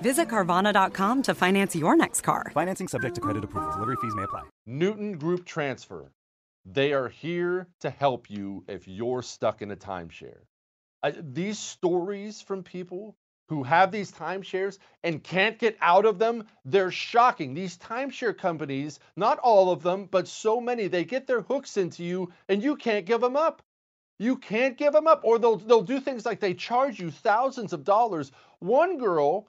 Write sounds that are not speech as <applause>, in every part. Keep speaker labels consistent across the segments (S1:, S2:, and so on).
S1: Visit Carvana.com to finance your next car.
S2: Financing subject to credit approval. Delivery fees may apply.
S3: Newton Group Transfer. They are here to help you if you're stuck in a timeshare. I, these stories from people who have these timeshares and can't get out of them, they're shocking. These timeshare companies, not all of them, but so many, they get their hooks into you and you can't give them up. You can't give them up. Or they'll, they'll do things like they charge you thousands of dollars. One girl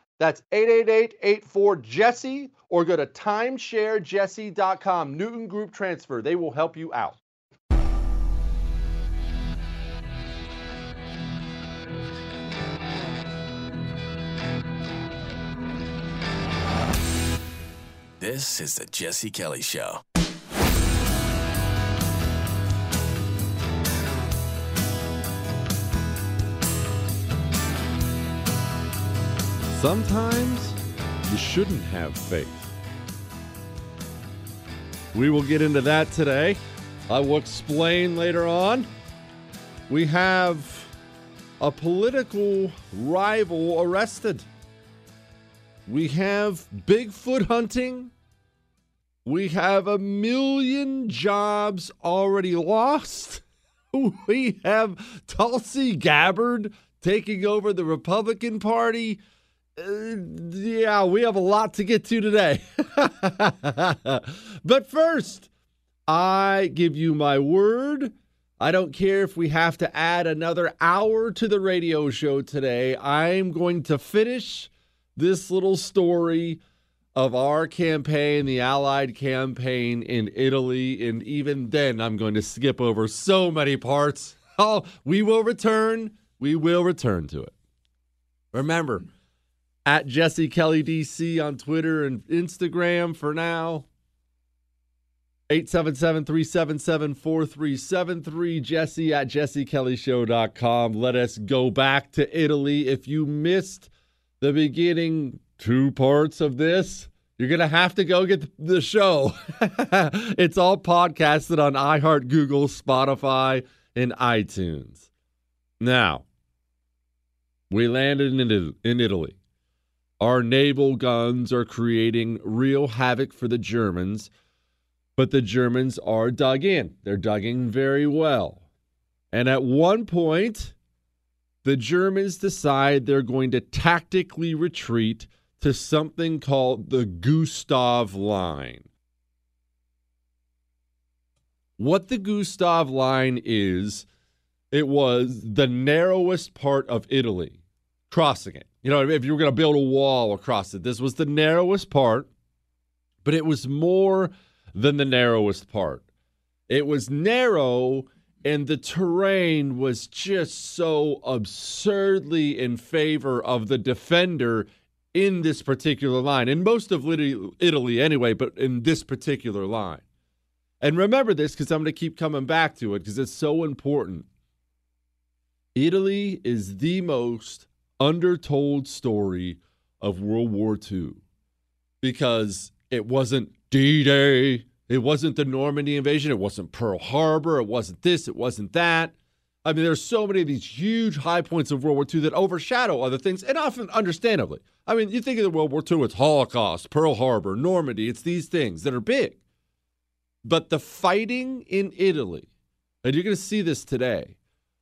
S3: That's 888-84-JESSE or go to timesharejesse.com. Newton Group Transfer. They will help you out.
S4: This is the Jesse Kelly Show.
S5: Sometimes you shouldn't have faith. We will get into that today. I will explain later on. We have a political rival arrested. We have Bigfoot hunting. We have a million jobs already lost. <laughs> We have Tulsi Gabbard taking over the Republican Party. Uh, yeah, we have a lot to get to today. <laughs> but first, I give you my word. I don't care if we have to add another hour to the radio show today. I'm going to finish this little story of our campaign, the Allied campaign in Italy. And even then, I'm going to skip over so many parts. <laughs> Oh, we will return. We will return to it. Remember, at Jesse Kelly DC on Twitter and Instagram for now. 877 377 4373. Jesse at jessekellyshow.com. Let us go back to Italy. If you missed the beginning two parts of this, you're going to have to go get the show. <laughs> it's all podcasted on iHeart, Google, Spotify, and iTunes. Now, we landed in Italy. Our naval guns are creating real havoc for the Germans, but the Germans are dug in. They're dug in very well. And at one point, the Germans decide they're going to tactically retreat to something called the Gustav Line. What the Gustav Line is, it was the narrowest part of Italy, crossing it. You know, if you were going to build a wall across it, this was the narrowest part, but it was more than the narrowest part. It was narrow and the terrain was just so absurdly in favor of the defender in this particular line, in most of Italy anyway, but in this particular line. And remember this because I'm going to keep coming back to it because it's so important. Italy is the most undertold story of World War II because it wasn't D Day, it wasn't the Normandy invasion, it wasn't Pearl Harbor, it wasn't this, it wasn't that. I mean, there's so many of these huge high points of World War II that overshadow other things, and often understandably. I mean, you think of the World War II, it's Holocaust, Pearl Harbor, Normandy, it's these things that are big. But the fighting in Italy, and you're going to see this today,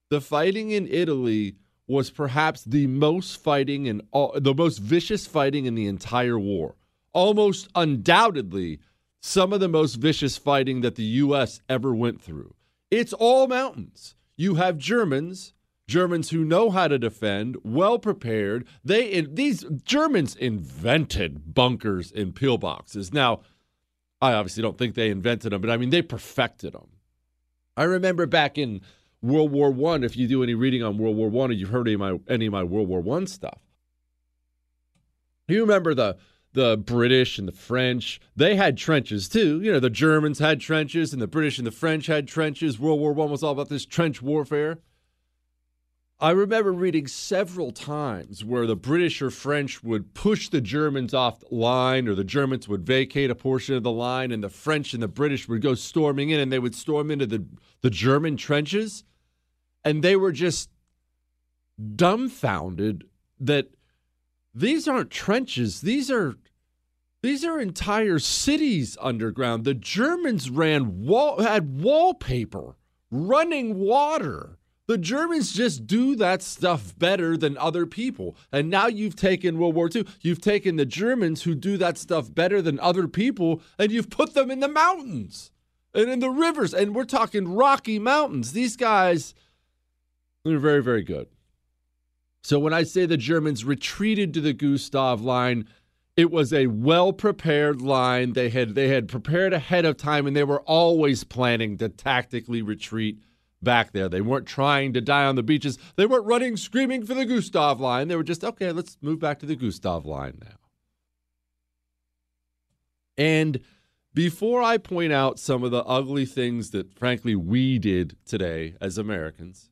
S5: the fighting in Italy was perhaps the most fighting and the most vicious fighting in the entire war. Almost undoubtedly, some of the most vicious fighting that the U.S. ever went through. It's all mountains you have Germans, Germans who know how to defend, well prepared. They these Germans invented bunkers and pillboxes. Now, I obviously don't think they invented them, but I mean they perfected them. I remember back in World War One. If you do any reading on World War One, or you've heard any of my any of my World War One stuff, you remember the the British and the French, they had trenches too. You know, the Germans had trenches and the British and the French had trenches. World War One was all about this trench warfare. I remember reading several times where the British or French would push the Germans off the line, or the Germans would vacate a portion of the line, and the French and the British would go storming in, and they would storm into the, the German trenches. And they were just dumbfounded that these aren't trenches. These are these are entire cities underground. The Germans ran wall had wallpaper, running water. The Germans just do that stuff better than other people. And now you've taken World War II. You've taken the Germans who do that stuff better than other people, and you've put them in the mountains and in the rivers. And we're talking Rocky Mountains. These guys, they're very, very good. So when I say the Germans retreated to the Gustav line, it was a well prepared line. They had they had prepared ahead of time and they were always planning to tactically retreat back there. They weren't trying to die on the beaches. They weren't running screaming for the Gustav line. They were just, okay, let's move back to the Gustav line now. And before I point out some of the ugly things that, frankly, we did today as Americans,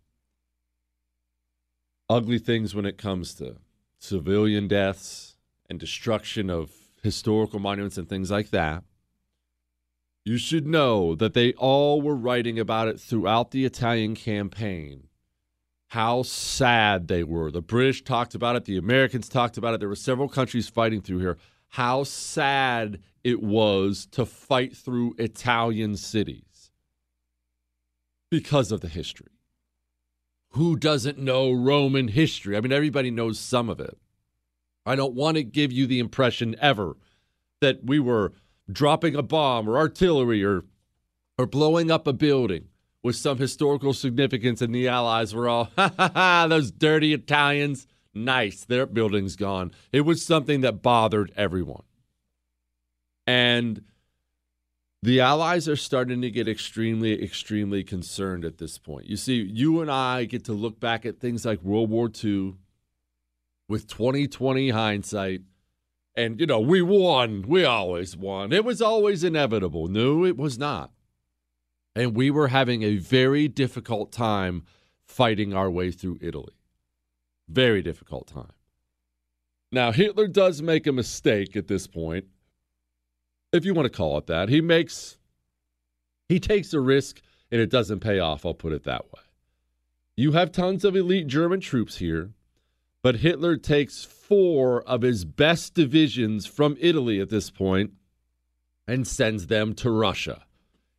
S5: ugly things when it comes to civilian deaths and destruction of historical monuments and things like that. You should know that they all were writing about it throughout the Italian campaign. How sad they were. The British talked about it, the Americans talked about it. There were several countries fighting through here. How sad it was to fight through Italian cities because of the history who doesn't know Roman history? I mean, everybody knows some of it. I don't want to give you the impression ever that we were dropping a bomb or artillery or or blowing up a building with some historical significance and the allies were all <laughs> ha ha ha those dirty Italians. Nice their building's gone. It was something that bothered everyone. And the Allies are starting to get extremely, extremely concerned at this point. You see, you and I get to look back at things like World War II with 2020 hindsight And, you know, we won. We always won. It was always inevitable. No, it was not. And we were having a very difficult time fighting our way through Italy. Very difficult time. Now, Hitler does make a mistake at this point, if you want to call it that. He makes, he takes a risk and it doesn't pay off. I'll put it that way. You have tons of elite German troops here, but Hitler takes four of his best divisions from Italy at this point and sends them to Russia.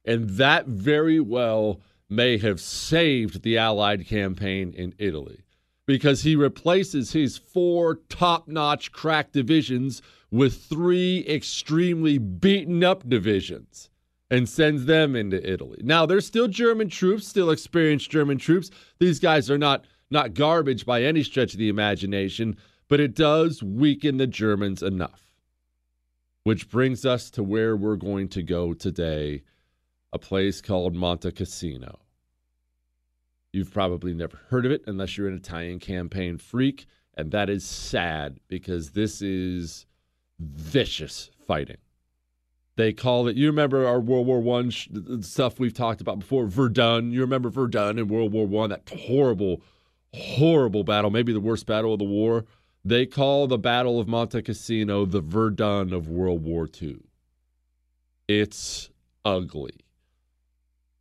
S5: And that very well may have saved the Allied campaign in Italy because he replaces his four top notch crack divisions with three extremely beaten up divisions and sends them into Italy. Now, there's still German troops, still experienced German troops. These guys are not not garbage by any stretch of the imagination, but it does weaken the Germans enough. Which brings us to where we're going to go today, a place called Monte Cassino. You've probably never heard of it unless you're an Italian campaign freak, and that is sad because this is vicious fighting. They call it. You remember our World War One sh- stuff we've talked about before. Verdun. You remember Verdun in World War One? That horrible, horrible battle. Maybe the worst battle of the war. They call the Battle of Monte Cassino the Verdun of World War II. It's ugly.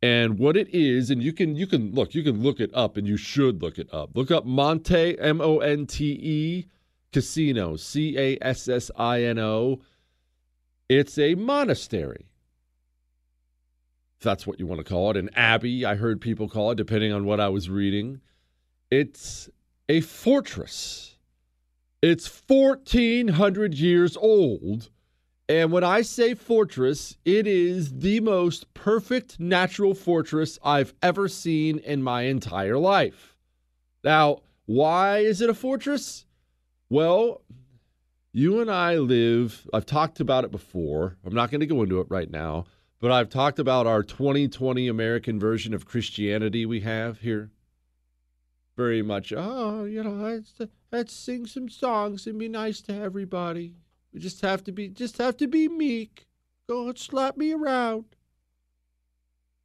S5: And what it is, and you can you can look, you can look it up, and you should look it up. Look up Monte M O N T E Cassino C A S S I N O it's a monastery. If that's what you want to call it, an abbey, I heard people call it, depending on what I was reading. It's a fortress. It's 1,400 years old. And when I say fortress, it is the most perfect natural fortress I've ever seen in my entire life. Now, why is it a fortress? Well, you and I live, I've talked about it before. I'm not going to go into it right now, but I've talked about our 2020 American version of Christianity we have here. Very much, oh, you know, let's, let's sing some songs and be nice to everybody. We just have to be, just have to be meek. Go and slap me around.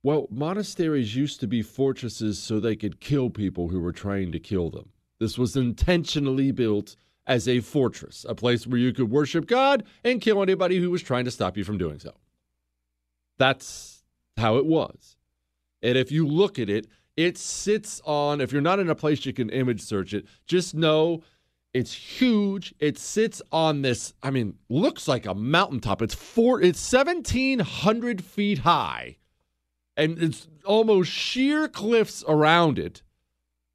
S5: Well, monasteries used to be fortresses so they could kill people who were trying to kill them. This was intentionally built as a fortress, a place where you could worship God and kill anybody who was trying to stop you from doing so. That's how it was. And if you look at it, it sits on, if you're not in a place you can image search it, just know it's huge. It sits on this, I mean, looks like a mountaintop. It's four, it's 1,700 feet high. And it's almost sheer cliffs around it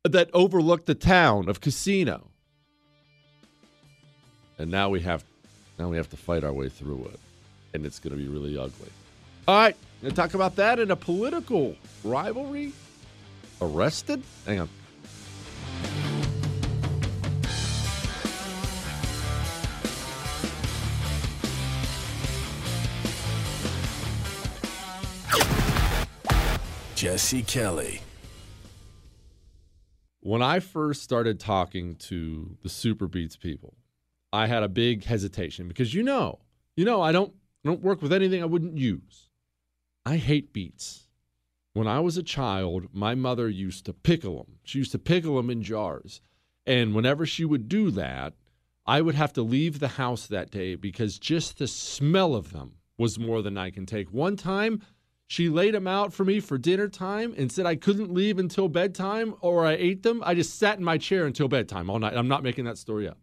S5: that overlook the town of Cassino. and now we have now we have to fight our way through it, and it's to be really ugly. All right, to talk about that in a political rivalry. Arrested? Hang on.
S4: Jesse Kelly.
S5: When I first started talking to the Super Beets people, I had a big hesitation because you know, you know, I don't I don't work with anything I wouldn't use. I hate beets. When I was a child, my mother used to pickle them. She used to pickle them in jars. And whenever she would do that, I would have to leave the house that day because just the smell of them was more than I can take. One time, she laid them out for me for dinner time and said I couldn't leave until bedtime or I ate them. I just sat in my chair until bedtime all night. I'm not making that story up.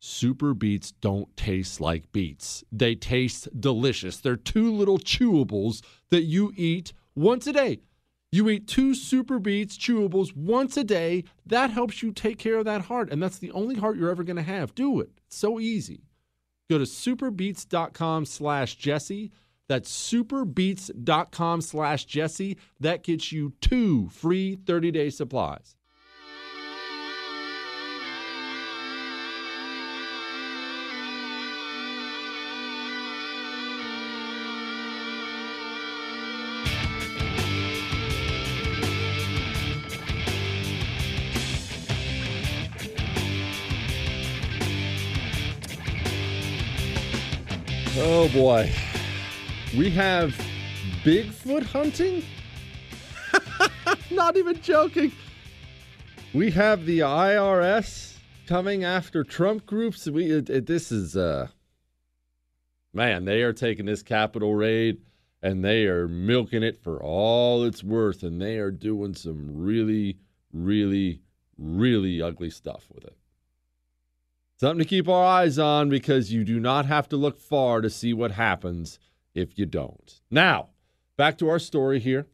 S5: Super beets don't taste like beets. They taste delicious. They're two little chewables that you eat once a day. You eat two super beets chewables once a day. That helps you take care of that heart. And that's the only heart you're ever going to have. Do it. It's so easy. Go to superbeets.com slash Jesse. That's superbeets.com slash Jesse. That gets you two free 30 day supplies. Oh boy. We have Bigfoot hunting? <laughs> Not even joking. We have the IRS coming after Trump groups. We it, it, this is uh man, they are taking this capital raid and they are milking it for all it's worth and they are doing some really really really ugly stuff with it. Something to keep our eyes on because you do not have to look far to see what happens if you don't. Now, back to our story here.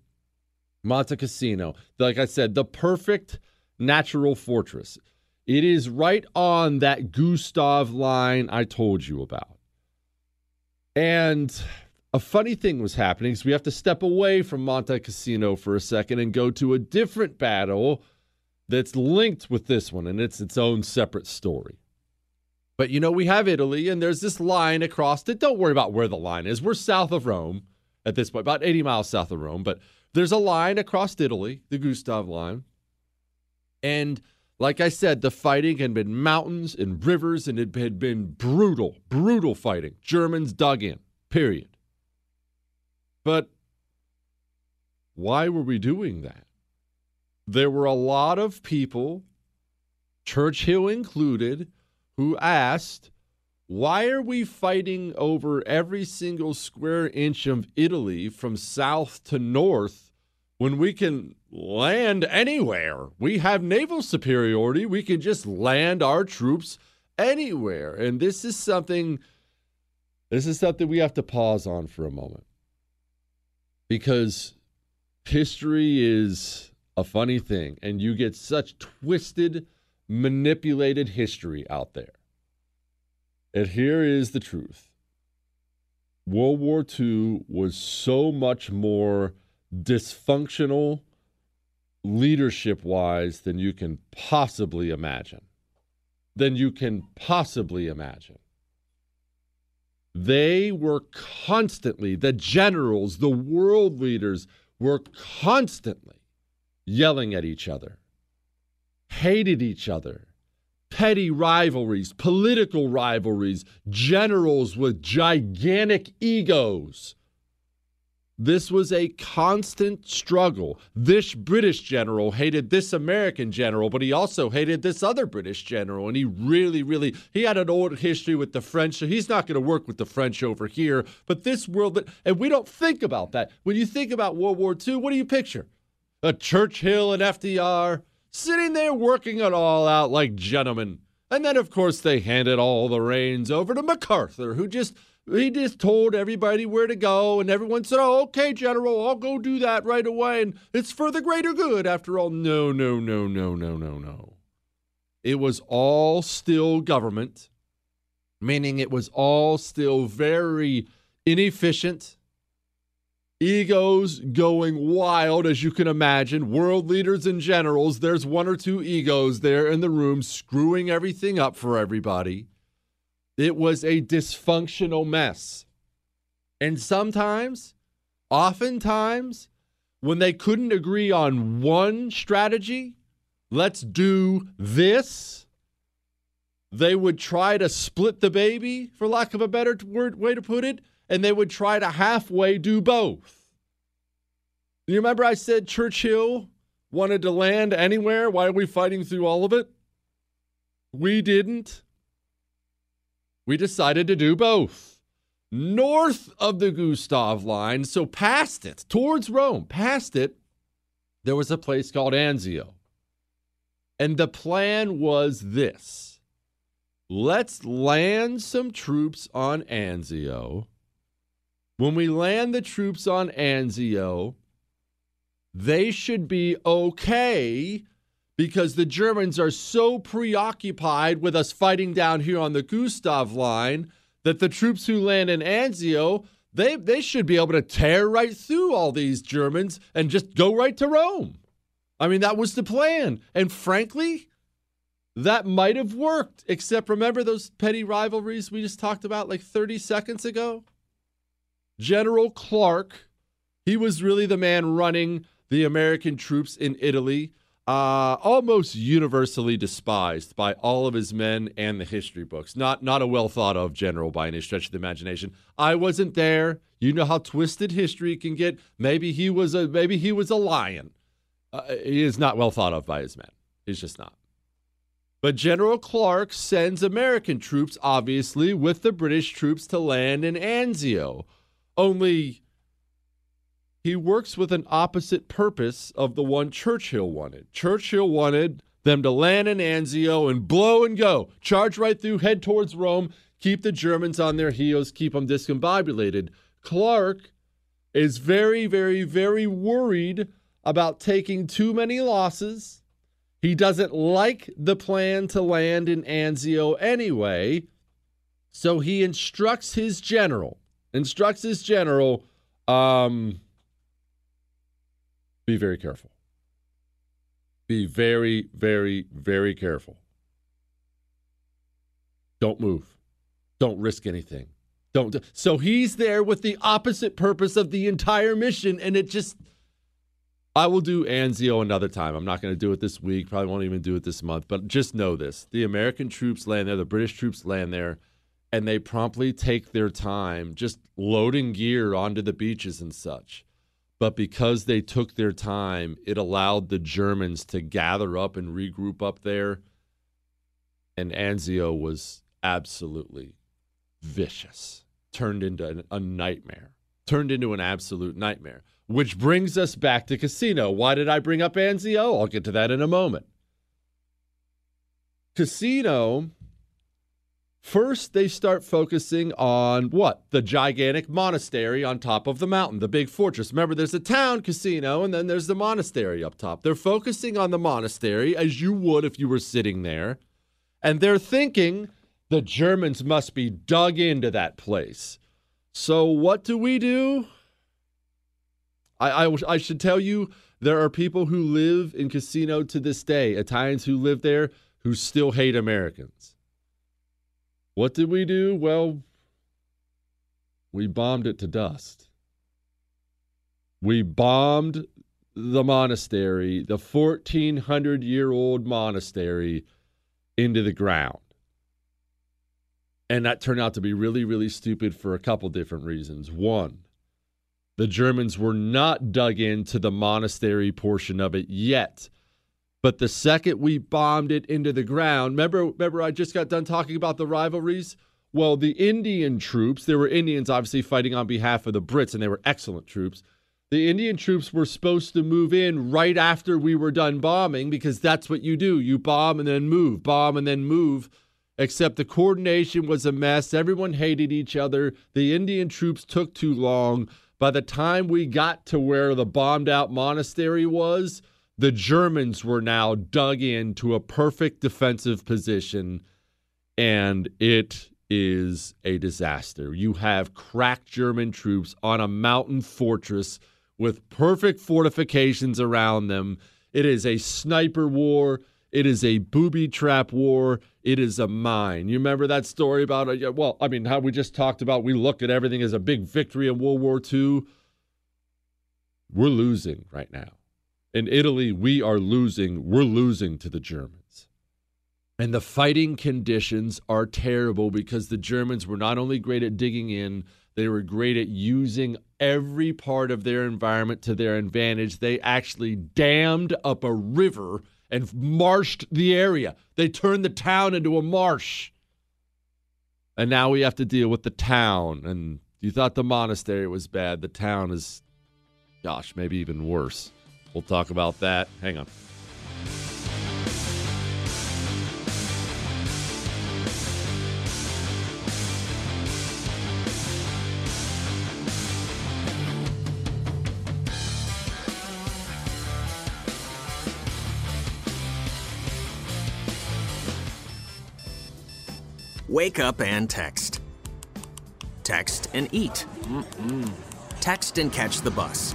S5: Monte Cassino, like I said, the perfect natural fortress. It is right on that Gustav line I told you about. And a funny thing was happening because we have to step away from Monte Cassino for a second and go to a different battle that's linked with this one, and it's its own separate story. But you know, we have Italy, and there's this line across it. Don't worry about where the line is. We're south of Rome at this point, about 80 miles south of Rome. But there's a line across Italy, the Gustav line. And like I said, the fighting had been mountains and rivers, and it had been brutal, brutal fighting. Germans dug in, period. But why were we doing that? There were a lot of people, Churchill included, who asked, why are we fighting over every single square inch of Italy from south to north when we can land anywhere? We have naval superiority. We can just land our troops anywhere. And this is something this is something we have to pause on for a moment. Because history is a funny thing and you get such twisted manipulated history out there. And here is the truth World War II was so much more dysfunctional leadership wise than you can possibly imagine. Than you can possibly imagine. They were constantly, the generals, the world leaders were constantly yelling at each other hated each other. Petty rivalries, political rivalries, generals with gigantic egos. This was a constant struggle. This British general hated this American general, but he also hated this other British general. And he really, really, he had an old history with the French, so he's not going to work with the French over here. But this world, and we don't think about that. When you think about World War II, what do you picture? A Churchill and FDR, sitting there working it all out like gentlemen. And then, of course, they handed all the reins over to MacArthur, who just he just told everybody where to go, and everyone said, "Oh, okay, General, I'll go do that right away, and it's for the greater good." After all, no, no, no, no, no, no, no. It was all still government, meaning it was all still very inefficient, egos going wild, as you can imagine. World leaders and generals, there's one or two egos there in the room screwing everything up for everybody. It was a dysfunctional mess. And sometimes, oftentimes, when they couldn't agree on one strategy, let's do this, they would try to split the baby, for lack of a better word, way to put it, and they would try to halfway do both. You remember I said Churchill wanted to land anywhere? Why are we fighting through all of it? We didn't. We decided to do both. North of the Gustav line, so past it, towards Rome, past it, there was a place called Anzio. And the plan was this let's land some troops on Anzio when we land the troops on Anzio, they should be okay because the Germans are so preoccupied with us fighting down here on the Gustav line that the troops who land in Anzio, they, they should be able to tear right through all these Germans and just go right to Rome. I mean, that was the plan. And frankly, that might have worked, except remember those petty rivalries we just talked about like 30 seconds ago? General Clark, he was really the man running the American troops in Italy. uh, almost universally despised by all of his men and the history books. Not not a well thought of general by any stretch of the imagination. I wasn't there. You know how twisted history can get. Maybe he was a maybe he was a lion. Uh, he is not well thought of by his men. He's just not. But General Clark sends American troops, obviously, with the British troops to land in Anzio. Only he works with an opposite purpose of the one Churchill wanted. Churchill wanted them to land in Anzio and blow and go, charge right through, head towards Rome, keep the Germans on their heels, keep them discombobulated. Clark is very, very, very worried about taking too many losses. He doesn't like the plan to land in Anzio anyway. So he instructs his general, instructs his general, um, be very careful. Be very, very, very careful. Don't move. Don't risk anything. Don't. So he's there with the opposite purpose of the entire mission, and it just. I will do Anzio another time. I'm not going to do it this week. Probably won't even do it this month. But just know this: the American troops land there, the British troops land there, and they promptly take their time, just loading gear onto the beaches and such but because they took their time, it allowed the Germans to gather up and regroup up there. And Anzio was absolutely vicious, turned into a nightmare, turned into an absolute nightmare. Which brings us back to Cassino. Why did I bring up Anzio? I'll get to that in a moment. Cassino First, they start focusing on what? The gigantic monastery on top of the mountain, the big fortress. Remember, there's a town Cassino and then there's the monastery up top. They're focusing on the monastery as you would if you were sitting there. And they're thinking the Germans must be dug into that place. So, what do we do? I, I, I should tell you, there are people who live in Cassino to this day, Italians who live there, who still hate Americans what did we do? Well, we bombed it to dust. We bombed the monastery, the 1400 year old monastery, into the ground. And that turned out to be really, really stupid for a couple different reasons. One, the Germans were not dug into the monastery portion of it yet. But the second we bombed it into the ground, remember, remember I just got done talking about the rivalries? Well, the Indian troops, there were Indians obviously fighting on behalf of the Brits, and they were excellent troops. The Indian troops were supposed to move in right after we were done bombing because that's what you do. You bomb and then move, bomb and then move. Except the coordination was a mess. Everyone hated each other. The Indian troops took too long. By the time we got to where the bombed out monastery was, the Germans were now dug into a perfect defensive position, and it is a disaster. You have cracked German troops on a mountain fortress with perfect fortifications around them. It is a sniper war. It is a booby trap war. It is a mine. You remember that story about, uh, well, I mean, how we just talked about we look at everything as a big victory in World War II. We're losing right now. In Italy, we are losing. We're losing to the Germans. And the fighting conditions are terrible because the Germans were not only great at digging in, they were great at using every part of their environment to their advantage. They actually dammed up a river and marshed the area. They turned the town into a marsh. And now we have to deal with the town. And you thought the monastery was bad. The town is, gosh, maybe even worse. We'll talk about that. Hang on.
S6: Wake up and text. Text and eat. Mm-mm. Text and catch the bus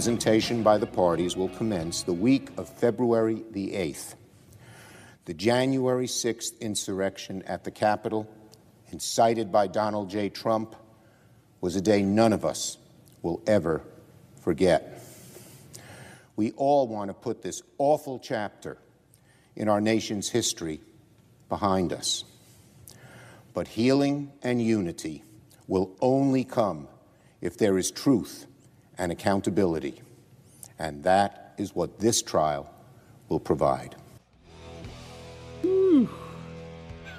S7: Presentation by the parties will commence the week of February the 8th. The January 6th insurrection at the Capitol, incited by Donald J. Trump, was a day none of us will ever forget. We all want to put this awful chapter in our nation's history behind us. But healing and unity will only come if there is truth and accountability. And that is what this trial will provide.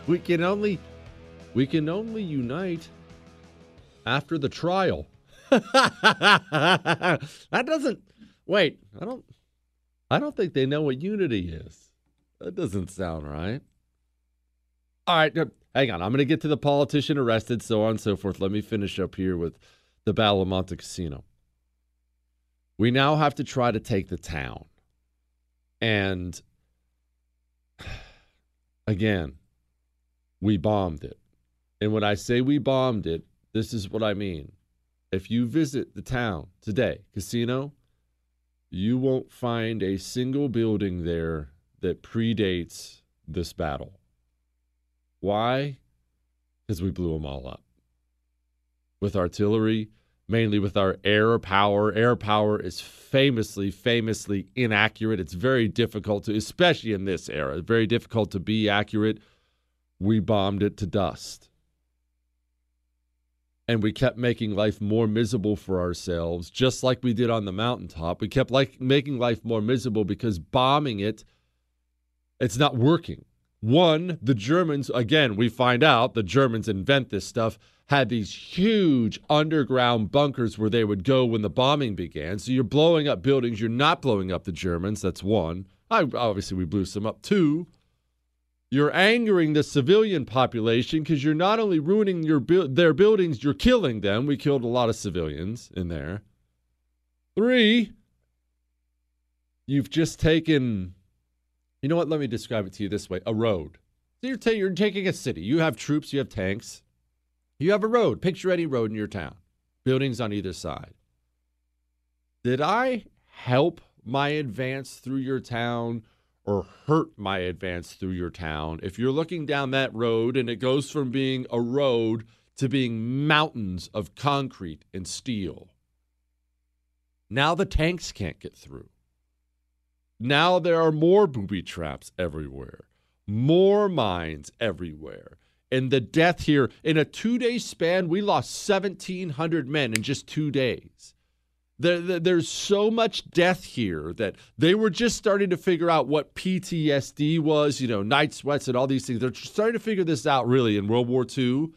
S5: We can only we can only unite after the trial. <laughs> that doesn't wait, I don't I don't think they know what unity is. That doesn't sound right. All right, hang on. I'm going to get to the politician arrested, so on and so forth. Let me finish up here with the Battle of Monte Cassino. We now have to try to take the town. And <sighs> again, we bombed it. And when I say we bombed it, this is what I mean. If you visit the town today, Cassino, you won't find a single building there that predates this battle. Why? Because we blew them all up with artillery, mainly with our air power. Air power is famously, famously inaccurate. It's very difficult to, especially in this era, very difficult to be accurate. We bombed it to dust. And we kept making life more miserable for ourselves, just like we did on the mountaintop. We kept like making life more miserable because bombing it, it's not working. One, the Germans, again, we find out the Germans invent this stuff had these huge underground bunkers where they would go when the bombing began. So you're blowing up buildings. You're not blowing up the Germans. That's one. I, obviously, we blew some up. Two, you're angering the civilian population because you're not only ruining your their buildings, you're killing them. We killed a lot of civilians in there. Three, you've just taken. You know what? Let me describe it to you this way: a road. So you're, ta- you're taking a city. You have troops. You have tanks. You have a road. Picture any road in your town, buildings on either side. Did I help my advance through your town or hurt my advance through your town if you're looking down that road and it goes from being a road to being mountains of concrete and steel? Now the tanks can't get through. Now there are more booby traps everywhere, more mines everywhere and the death here in a two day span, we lost 1,700 men in just two days. There, there's so much death here that they were just starting to figure out what PTSD was, you know, night sweats and all these things. They're starting to figure this out really in World War II.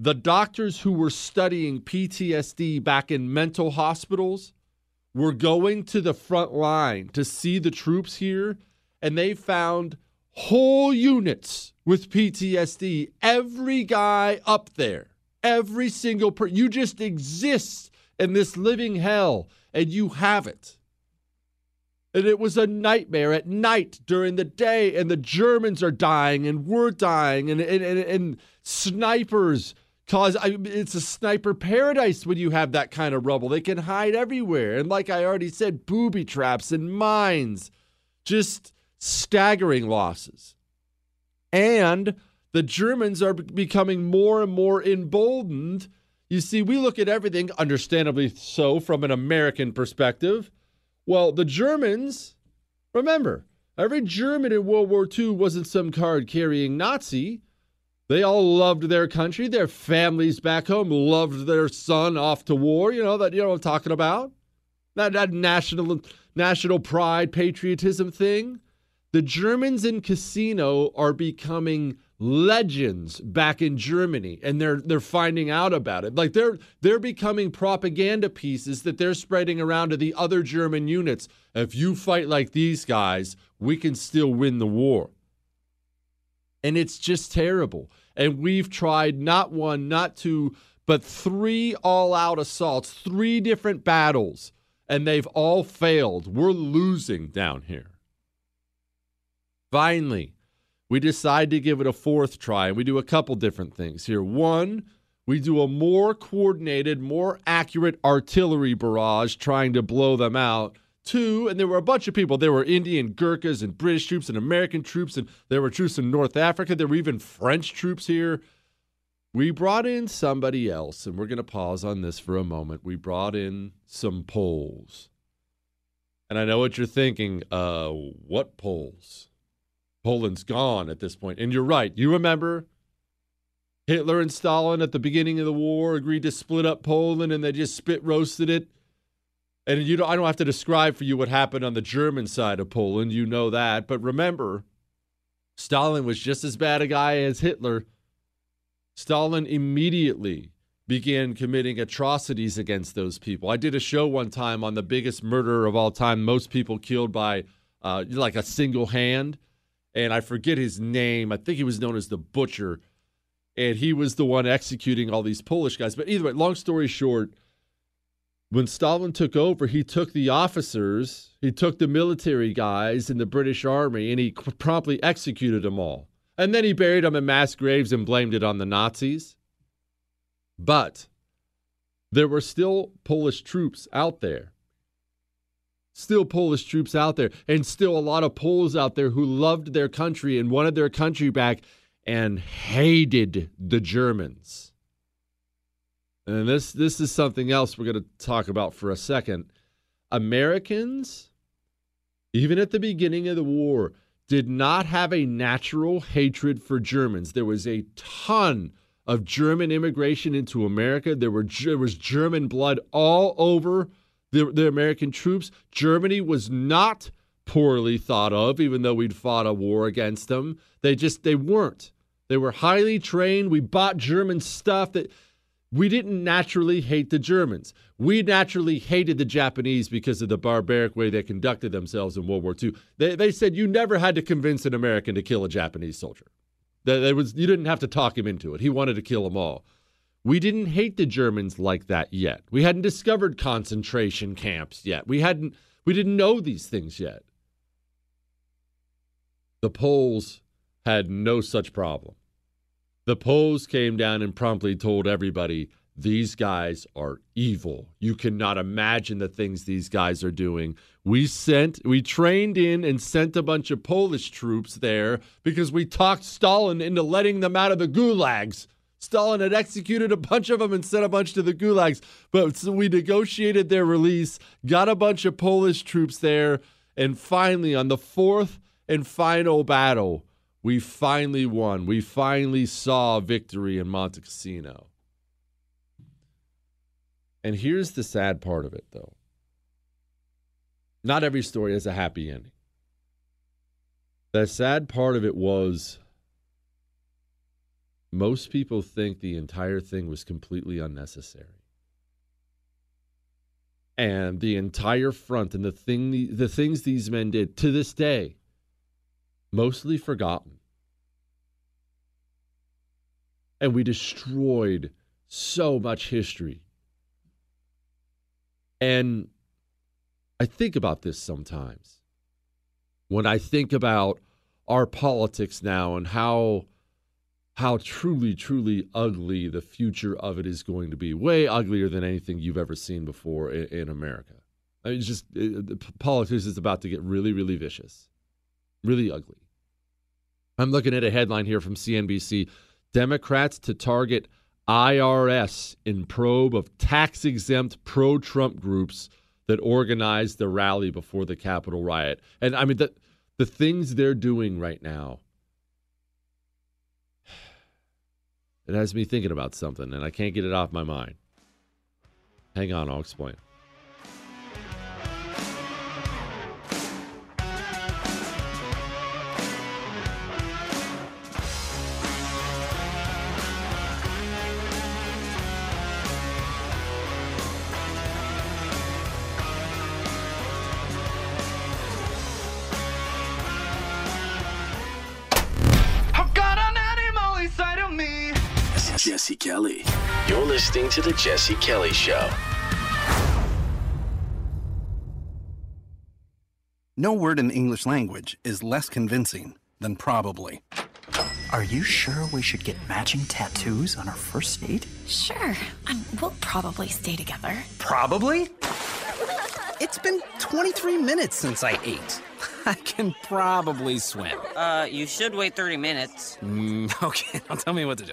S5: The doctors who were studying PTSD back in mental hospitals were going to the front line to see the troops here, and they found whole units with PTSD. Every guy up there, every single person, you just exist in this living hell and you have it. And it was a nightmare at night during the day, and the Germans are dying, and we're dying, and, and, and, and snipers cause I, it's a sniper paradise when you have that kind of rubble. They can hide everywhere. And like I already said, booby traps and mines. Just staggering losses. And the Germans are becoming more and more emboldened. You see, we look at everything, understandably so, from an American perspective. Well, the Germans, remember, every German in World War II wasn't some card carrying Nazi. They all loved their country. Their families back home loved their son off to war. You know that you know what I'm talking about. That that national national pride, patriotism thing. The Germans in Cassino are becoming legends back in Germany and they're they're finding out about it. Like they're they're becoming propaganda pieces that they're spreading around to the other German units. If you fight like these guys, we can still win the war. And it's just terrible. And we've tried not one, not two, but three all-out assaults, three different battles, and they've all failed. We're losing down here. Finally, we decide to give it a fourth try. And we do a couple different things here. One, we do a more coordinated, more accurate artillery barrage trying to blow them out. Two, and there were a bunch of people. There were Indian Gurkhas and British troops and American troops, and there were troops in North Africa. There were even French troops here. We brought in somebody else, and we're going to pause on this for a moment. We brought in some Poles. And I know what you're thinking. Uh, what Poles? Poland's gone at this point. And you're right. You remember Hitler and Stalin at the beginning of the war agreed to split up Poland and they just spit roasted it. And you don't, I don't have to describe for you what happened on the German side of Poland. You know that. But remember, Stalin was just as bad a guy as Hitler. Stalin immediately began committing atrocities against those people. I did a show one time on the biggest murderer of all time, most people killed by uh, like a single hand and I forget his name. I think he was known as the Butcher, and he was the one executing all these Polish guys. But either way, long story short, when Stalin took over, he took the officers, he took the military guys in the British Army, and he promptly executed them all. And then he buried them in mass graves and blamed it on the Nazis. But there were still Polish troops out there still Polish troops out there, and still a lot of Poles out there who loved their country and wanted their country back and hated the Germans. And this this is something else we're going to talk about for a second. Americans, even at the beginning of the war, did not have a natural hatred for Germans. There was a ton of German immigration into America. There were there was German blood all over the, the American troops. Germany was not poorly thought of, even though we'd fought a war against them. They just they weren't. They were highly trained. We bought German stuff that we didn't naturally hate the Germans. We naturally hated the Japanese because of the barbaric way they conducted themselves in World War II. They, they said you never had to convince an American to kill a Japanese soldier. That, was you didn't have to talk him into it. He wanted to kill them all. We didn't hate the Germans like that yet. We hadn't discovered concentration camps yet. We hadn't we didn't know these things yet. The Poles had no such problem. The Poles came down and promptly told everybody these guys are evil. You cannot imagine the things these guys are doing. We sent, we trained in and sent a bunch of Polish troops there because we talked Stalin into letting them out of the gulags. Stalin had executed a bunch of them and sent a bunch to the gulags. But so we negotiated their release, got a bunch of Polish troops there, and finally, on the fourth and final battle, we finally won. We finally saw victory in Monte Cassino. And here's the sad part of it, though. Not every story has a happy ending. The sad part of it was most people think the entire thing was completely unnecessary. And the entire front and the thing the things these men did to this day mostly forgotten. And we destroyed so much history. And I think about this sometimes. When I think about our politics now and how how truly, truly ugly the future of it is going to be. Way uglier than anything you've ever seen before in, in America. I mean, just it, politics is about to get really, really vicious, really ugly. I'm looking at a headline here from CNBC Democrats to target IRS in probe of tax exempt pro Trump groups that organized the rally before the Capitol riot. And I mean, the, the things they're doing right now It has me thinking about something, and I can't get it off my mind. Hang on, I'll explain.
S4: Jesse Kelly. You're listening to The Jesse Kelly Show.
S8: No word in the English language is less convincing than probably.
S9: Are you sure we should get matching tattoos on our first date?
S10: Sure. Um, we'll probably stay together.
S8: Probably? <laughs> It's been 23 minutes since I ate. <laughs> I can probably swim.
S11: Uh, you should wait 30 minutes.
S8: Mm, <laughs> okay, now tell me what to do.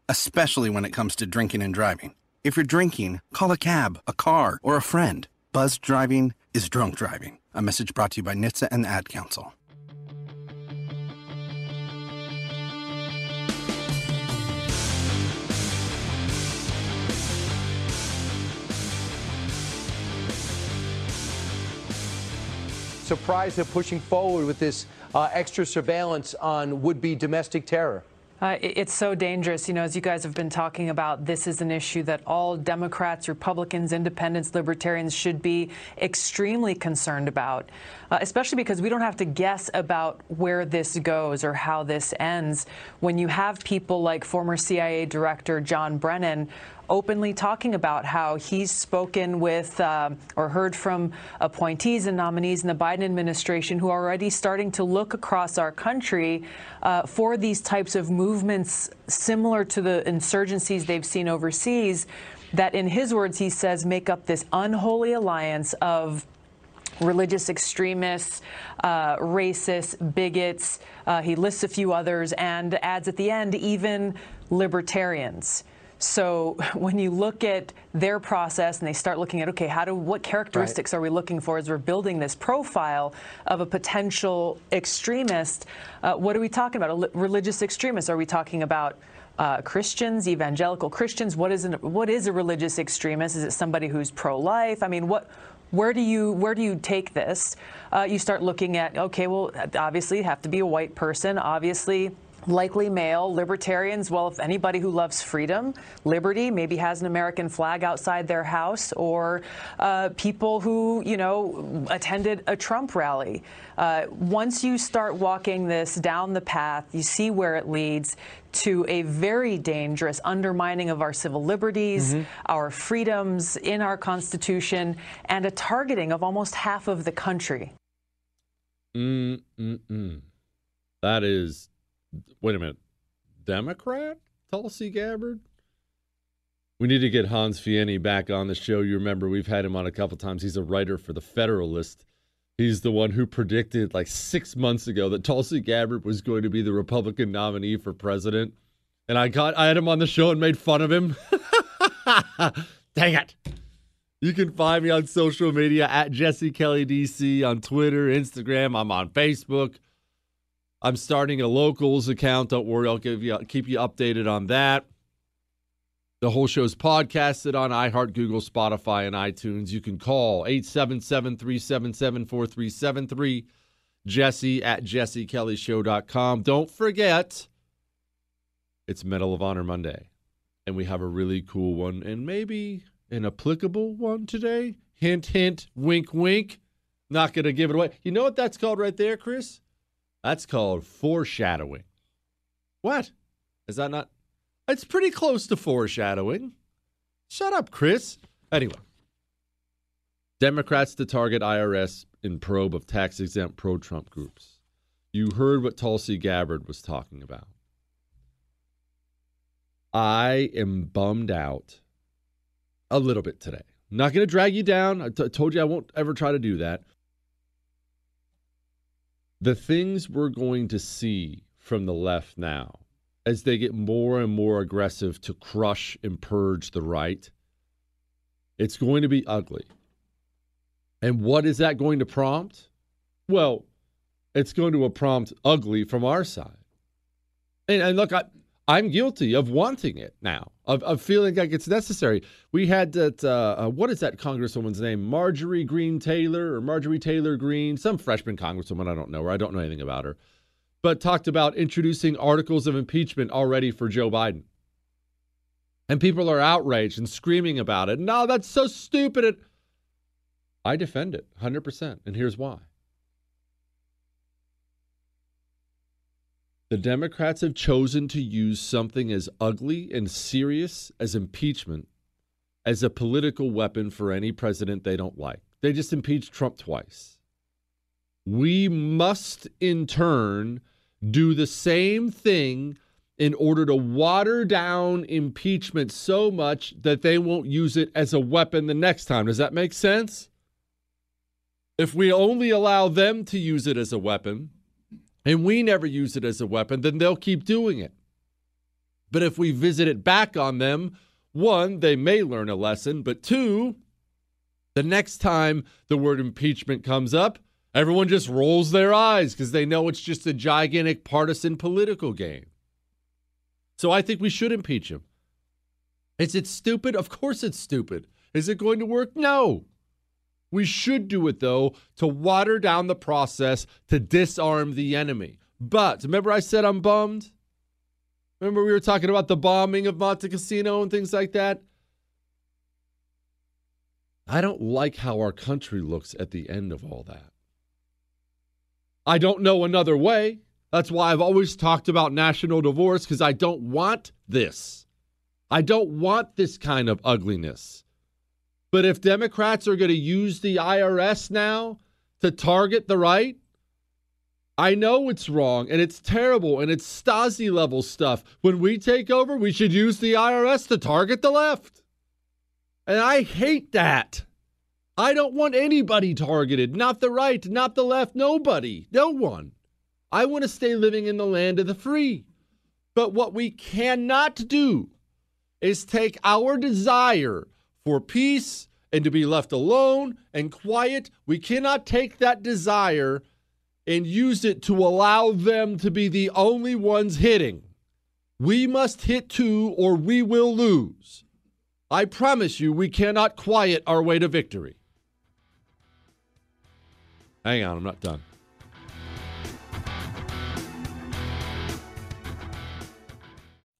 S8: especially when it comes to drinking and driving. If you're drinking, call a cab, a car, or a friend. Buzz driving is drunk driving. A message brought to you by NHTSA and the Ad Council.
S12: surprised they're pushing forward with this uh, extra surveillance on would-be domestic terror.
S13: Uh, it's so dangerous. You know, as you guys have been talking about, this is an issue that all Democrats, Republicans, Independents, Libertarians should be extremely concerned about, uh, especially because we don't have to guess about where this goes or how this ends. When you have people like former CIA Director John Brennan openly talking about how he's spoken with uh, or heard from appointees and nominees in the Biden administration who are already starting to look across our country uh, for these types of movements similar to the insurgencies they've seen overseas. That, in his words, he says, make up this unholy alliance of religious extremists, uh, racists, bigots. Uh, he lists a few others and adds at the end, even libertarians. So <laughs> when you look at their process and they start looking at, okay, how do what characteristics are we looking for as we're building this profile of a potential extremist? Uh, what are we talking about? A religious extremist? Are we talking about uh, Christians, evangelical Christians? What is an, what is a religious extremist? Is it somebody who's pro-life? I mean, what where do you where do you take this? Uh, you start looking at okay, well, obviously you have to be a white person, obviously. Likely male, libertarians. Well, if anybody who loves freedom, liberty, maybe has an American flag outside their house, or uh, people who, you know, attended a Trump rally. Uh, once you start walking this down the path, you see where it leads to a very dangerous undermining of our civil liberties,
S5: Mm-hmm.
S13: our freedoms in our Constitution, and a targeting of almost half of the country.
S5: Mm mm mm. That is. Wait a minute. Democrat Tulsi Gabbard. We need to get Hans Fiene back on the show. You remember we've had him on a couple times. He's a writer for the Federalist. He's the one who predicted like six months ago that Tulsi Gabbard was going to be the Republican nominee for president. And I got I had him on the show and made fun of him. <laughs> Dang it. You can find me on social media at Jesse Kelly DC on Twitter, Instagram. I'm on Facebook. I'm starting a locals account. Don't worry, I'll give you keep you updated on that. The whole show's podcasted on iHeart, Google, Spotify, and iTunes. You can call 877 377 4373, Jesse at jessekellyshow.com. Don't forget, it's Medal of Honor Monday, and we have a really cool one and maybe an applicable one today. Hint, hint, wink, wink. Not going to give it away. You know what that's called right there, Chris? That's called foreshadowing. What? Is that not? It's pretty close to foreshadowing. Shut up, Chris. Anyway, Democrats to target IRS in probe of tax exempt pro Trump groups. You heard what Tulsi Gabbard was talking about. I am bummed out a little bit today. Not going to drag you down. I t- told you I won't ever try to do that. The things we're going to see from the left now as they get more and more aggressive to crush and purge the right, it's going to be ugly. And what is that going to prompt? Well, it's going to prompt ugly from our side. And, and look, I, I'm guilty of wanting it now, of, of feeling like it's necessary. We had that, uh, uh, what is that congresswoman's name? Marjorie Greene Taylor or Marjorie Taylor Greene, some freshman congresswoman, I don't know her, I don't know anything about her, but talked about introducing articles of impeachment already for Joe Biden. And people are outraged and screaming about it. No, that's so stupid. I defend it 100%. And here's why. The Democrats have chosen to use something as ugly and serious as impeachment as a political weapon for any president they don't like. They just impeached Trump twice. We must, in turn, do the same thing in order to water down impeachment so much that they won't use it as a weapon the next time. Does that make sense? If we only allow them to use it as a weapon, and we never use it as a weapon, then they'll keep doing it. But if we visit it back on them, one, they may learn a lesson, but two, the next time the word impeachment comes up, everyone just rolls their eyes because they know it's just a gigantic partisan political game. So I think we should impeach him. Is it stupid? Of course it's stupid. Is it going to work? No. We should do it, though, to water down the process to disarm the enemy. But remember, I said I'm bummed? Remember, we were talking about the bombing of Monte Cassino and things like that? I don't like how our country looks at the end of all that. I don't know another way. That's why I've always talked about national divorce because I don't want this. I don't want this kind of ugliness. But if Democrats are going to use the IRS now to target the right, I know it's wrong and it's terrible and it's Stasi level stuff. When we take over, we should use the IRS to target the left. And I hate that. I don't want anybody targeted, not the right, not the left, nobody, no one. I want to stay living in the land of the free. But what we cannot do is take our desire for peace and to be left alone and quiet. We cannot take that desire and use it to allow them to be the only ones hitting. We must hit too, or we will lose. I promise you, we cannot quiet our way to victory. Hang on, I'm not done.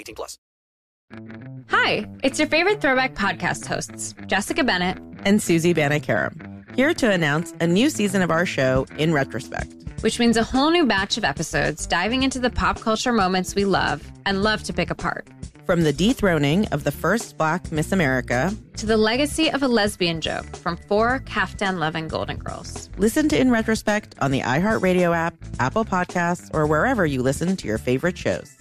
S14: 18 plus.
S15: Hi, it's your favorite throwback podcast hosts, Jessica Bennett
S16: and Susie Banikarim, here to announce a new season of our show, In Retrospect.
S15: Which means a whole new batch of episodes diving into the pop culture moments we love and love to pick apart.
S16: From the dethroning of the first black Miss America
S15: to the legacy of a lesbian joke from four Kaftan loving Golden Girls.
S16: Listen to In Retrospect on the iHeartRadio app, Apple Podcasts, or wherever you listen to your favorite shows.